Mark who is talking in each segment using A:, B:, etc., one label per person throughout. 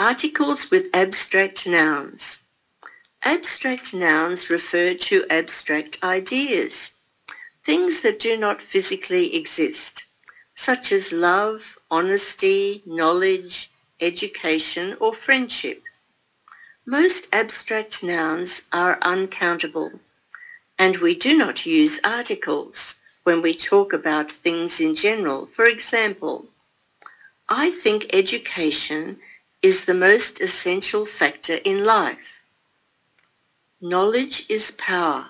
A: Articles with abstract nouns. Abstract nouns refer to abstract ideas, things that do not physically exist, such as love, honesty, knowledge, education or friendship. Most abstract nouns are uncountable, and we do not use articles when we talk about things in general. For example, I think education is the most essential factor in life. Knowledge is power.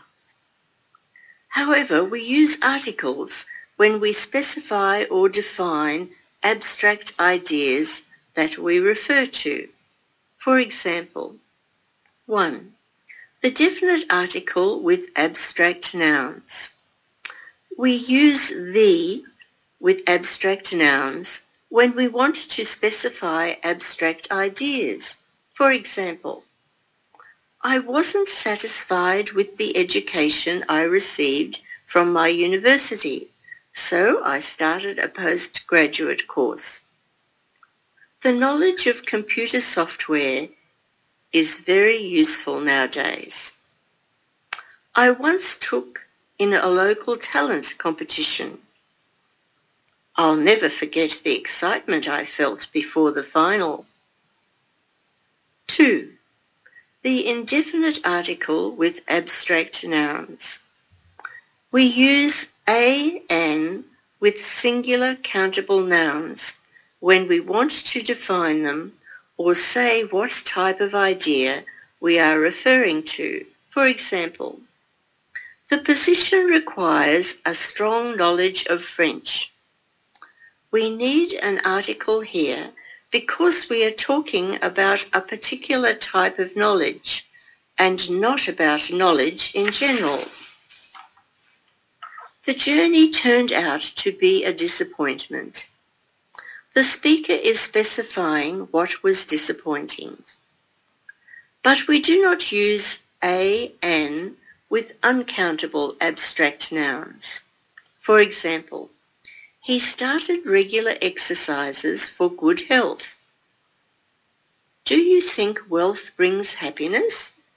A: However, we use articles when we specify or define abstract ideas that we refer to. For example, 1. The definite article with abstract nouns. We use the with abstract nouns when we want to specify abstract ideas. For example, I wasn't satisfied with the education I received from my university, so I started a postgraduate course. The knowledge of computer software is very useful nowadays. I once took in a local talent competition I'll never forget the excitement I felt before the final. 2. The indefinite article with abstract nouns. We use a, an with singular countable nouns when we want to define them or say what type of idea we are referring to. For example, the position requires a strong knowledge of French. We need an article here because we are talking about a particular type of knowledge and not about knowledge in general. The journey turned out to be a disappointment. The speaker is specifying what was disappointing. But we do not use a, an with uncountable abstract nouns. For example, he started regular exercises for good health. Do you think wealth brings happiness?